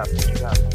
got for? What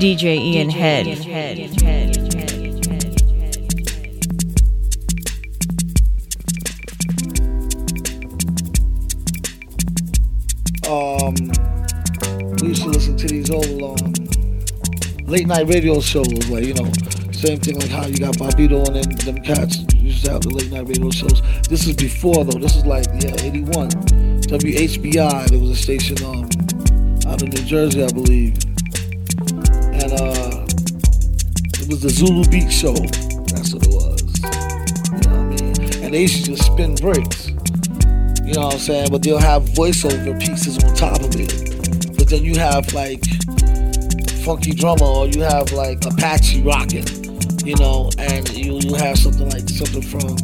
you got for? What you got for? DJ Ian Head. Um, we used to listen to these old um, late night radio shows, like you know, same thing like how you got Bobbito and them, them cats used to have the late night radio shows. This is before though. This is like yeah, 81. WHBI. There was a station um out of New Jersey, I believe, it was the Zulu Beat Show. That's what it was. You know what I mean? And they used to just spin breaks. You know what I'm saying? But they'll have voiceover pieces on top of it. But then you have like funky drummer or you have like Apache rocking, you know, and you, you have something like something from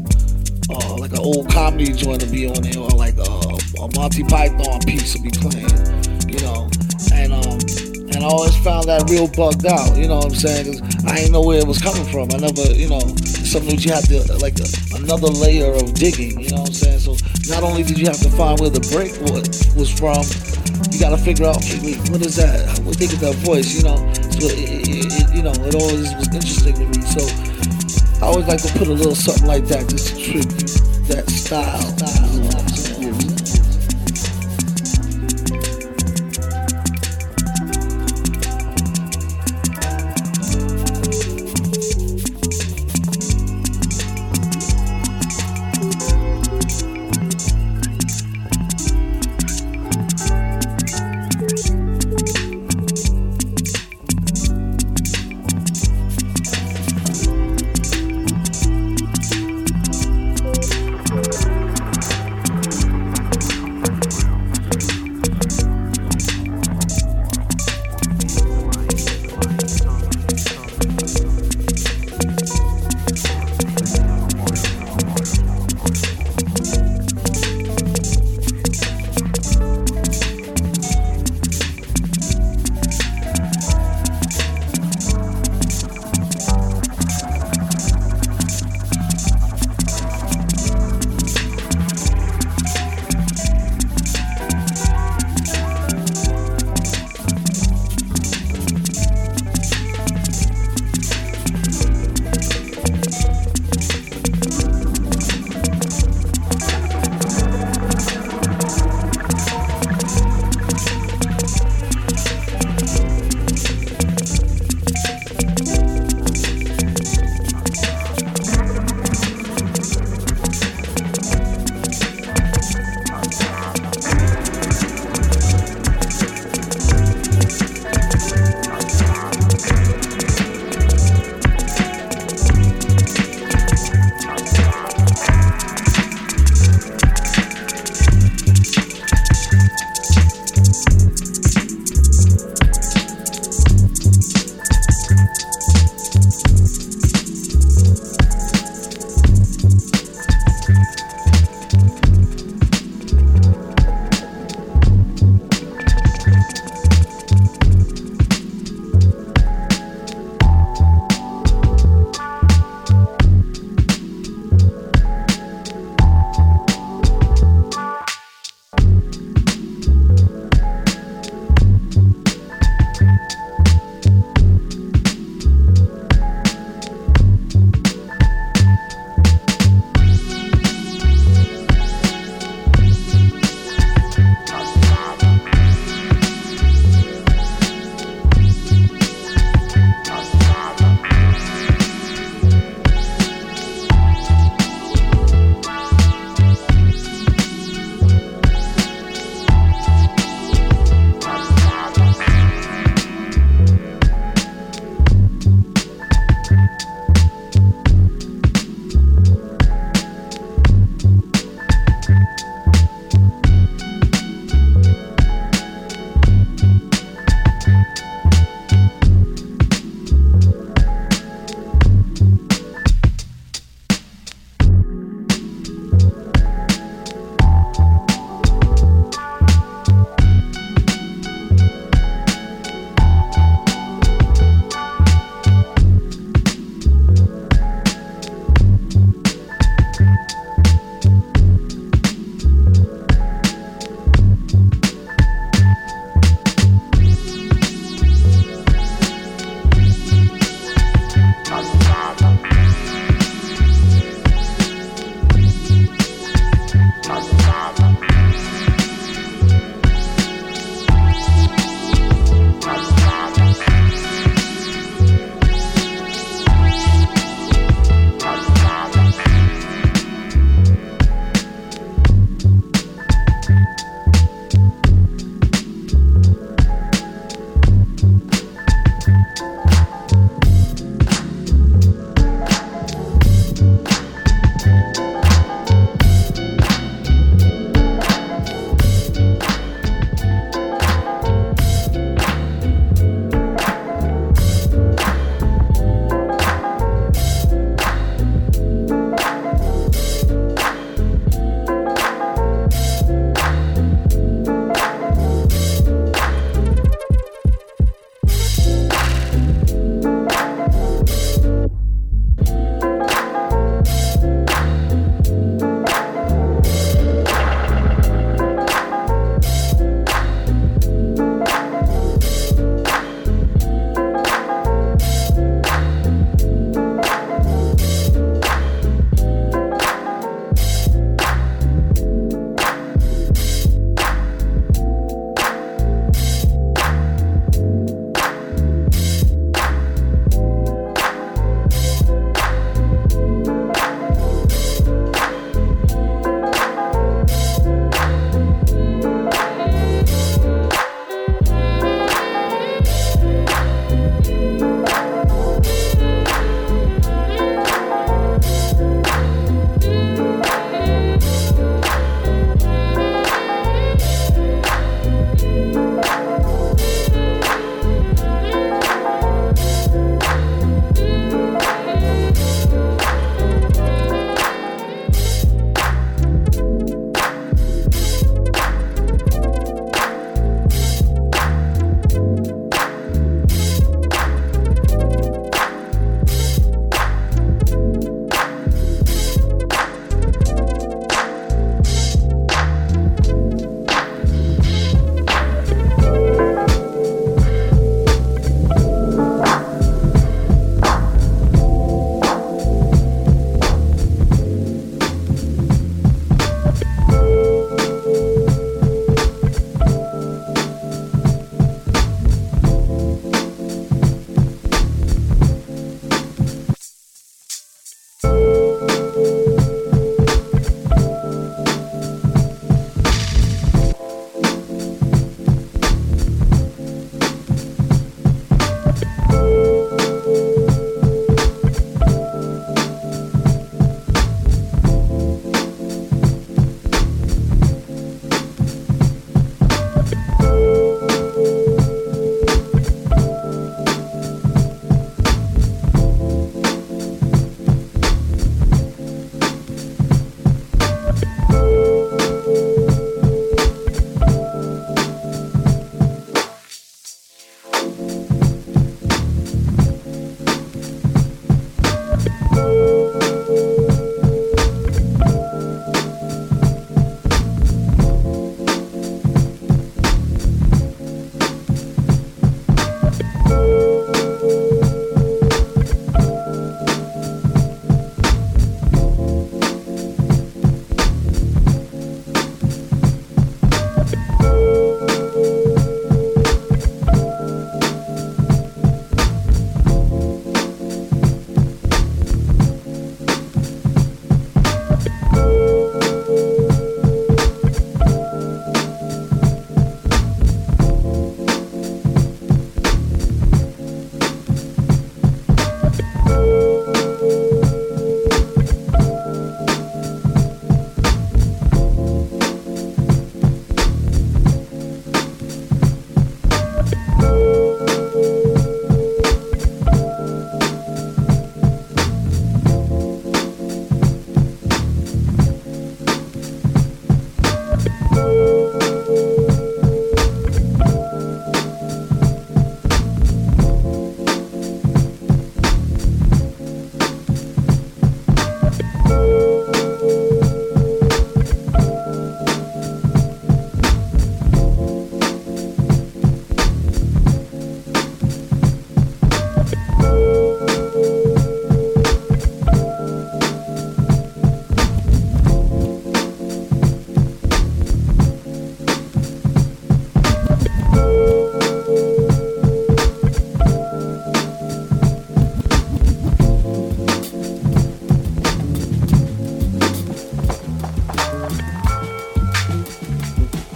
uh, like an old comedy joint to be on there or like a, a Monty Python piece to be playing, you know. And um I always found that real bugged out, you know what I'm saying? Cause I didn't know where it was coming from. I never, you know, something that you have to like another layer of digging, you know what I'm saying? So not only did you have to find where the break was, from, you got to figure out, what is that? What think of that voice, you know? So it, it, it, you know, it always was interesting to me. So I always like to put a little something like that just to tribute that style.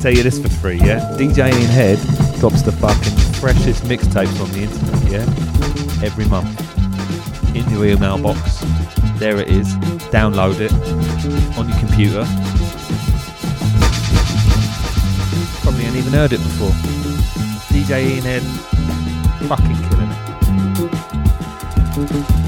Tell you this for free, yeah? DJ Ian Head drops the fucking freshest mixtapes on the internet, yeah? Every month. In your email box. There it is. Download it on your computer. Probably ain't even heard it before. DJ Ian Head fucking killing it.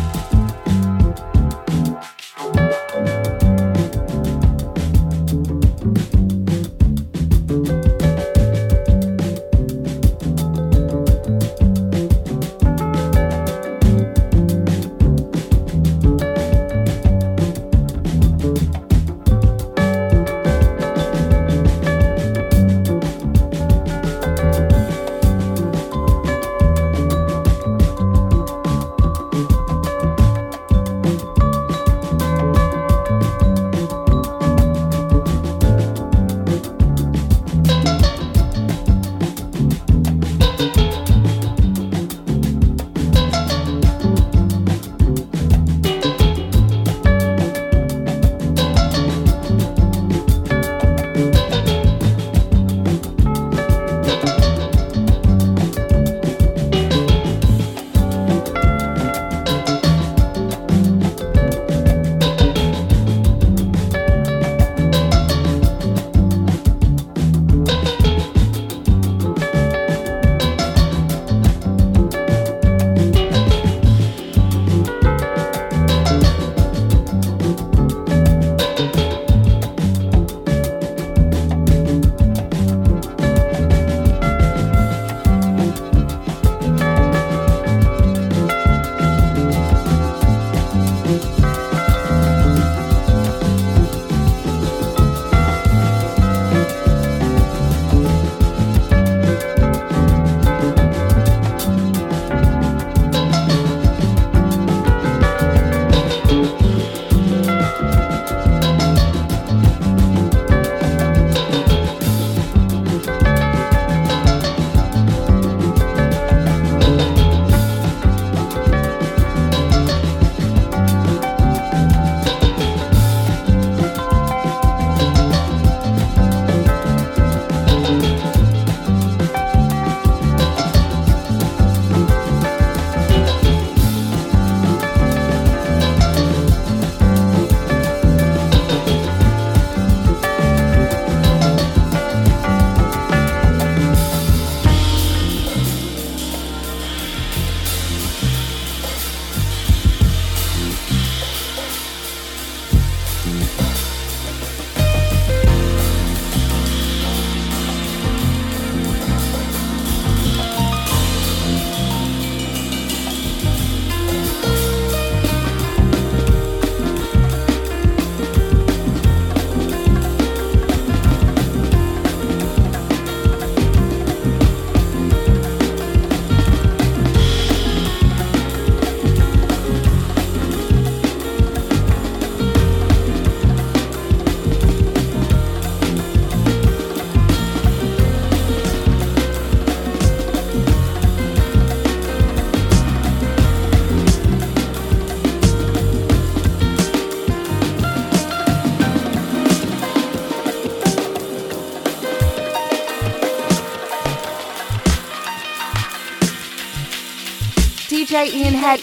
Ian Head.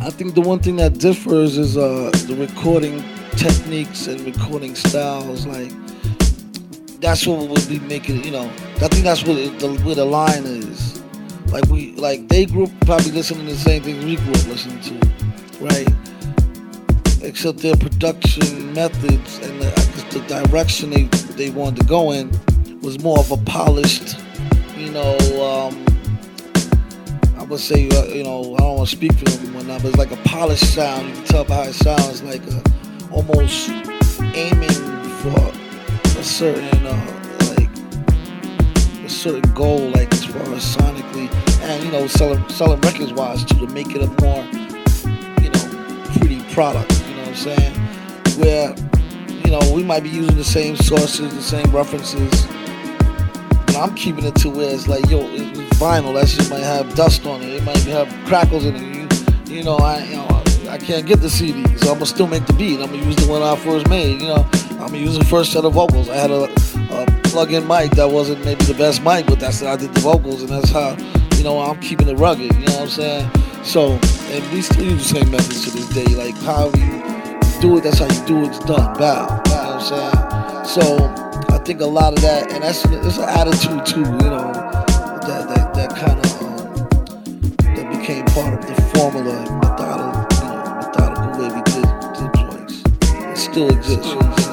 I think the one thing that differs is uh, the recording techniques and recording styles. Like that's what would be making. You know, I think that's what the, where the line is. Like we, like they group probably listening to the same things we grew up listening to, right? Except their production methods and the, the direction they they wanted to go in was more of a polished, know, um, I would say, uh, you know, I don't want to speak for them and whatnot, but it's like a polished sound. You can tell by how it sounds, like a, almost aiming for a certain, uh, like, a certain goal, like as far as sonically, and you know, selling selling records wise too, to make it a more, you know, pretty product. You know what I'm saying? Where, you know, we might be using the same sources, the same references I'm keeping it to where it's like, yo, it's vinyl. That shit might have dust on it. It might have crackles in it. You, you know, I, you know, I can't get the CD, so I'm gonna still make the beat. I'm gonna use the one I first made. You know, I'm using the first set of vocals. I had a, a plug-in mic that wasn't maybe the best mic, but that's how I did the vocals, and that's how you know I'm keeping it rugged. You know what I'm saying? So, and we still use the same methods to this day. Like how you do it, that's how you do it. It's done. Bow. You know what I'm saying? So think a lot of that, and that's it's an attitude too. You know, that that, that kind of um, that became part of the formula, methodical, you know, methodical way we did, did joints. It still exists.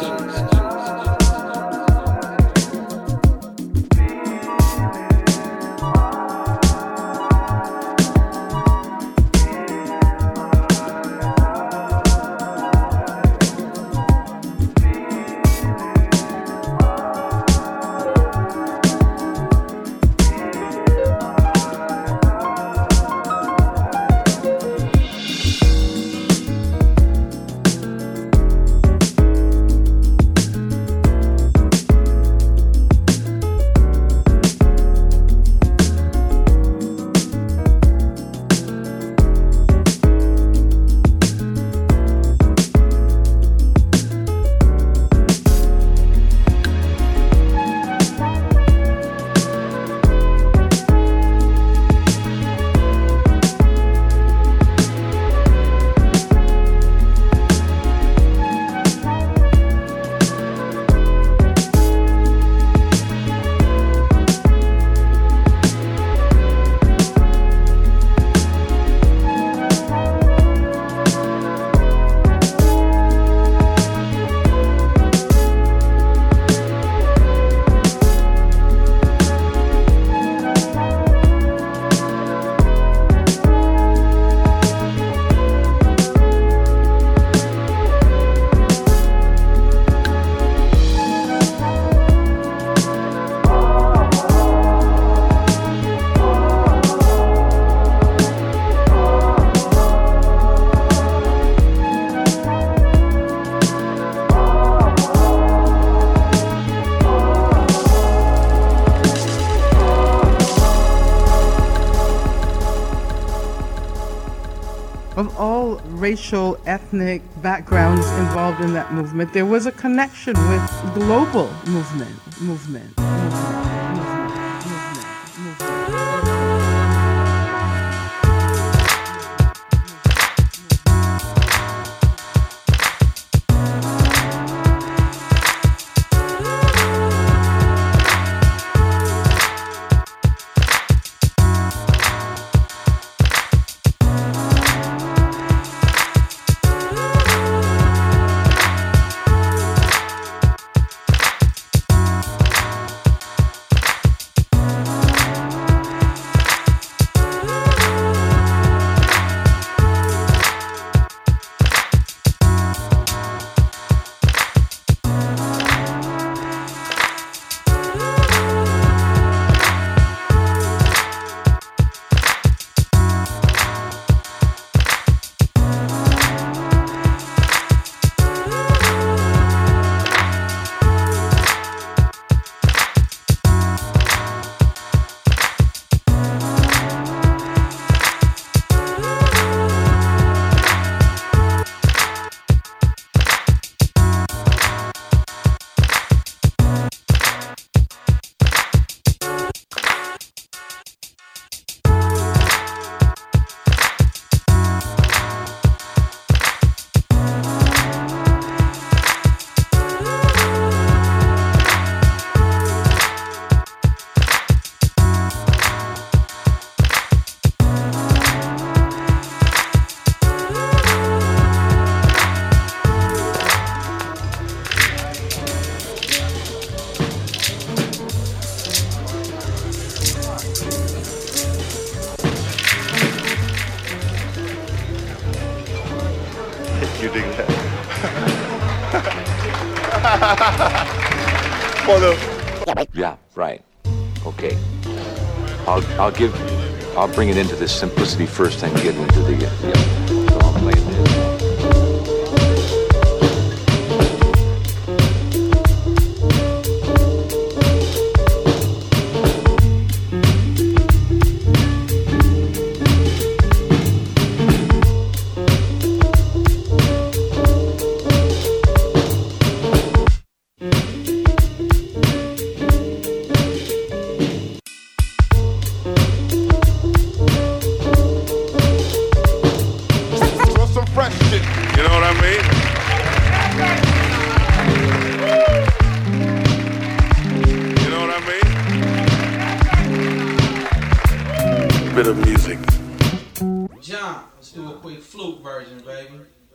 Racial, ethnic backgrounds involved in that movement, there was a connection with global movement, movement, movement. Bring it into this simplicity first and get into the, the bit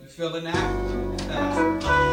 You feeling that?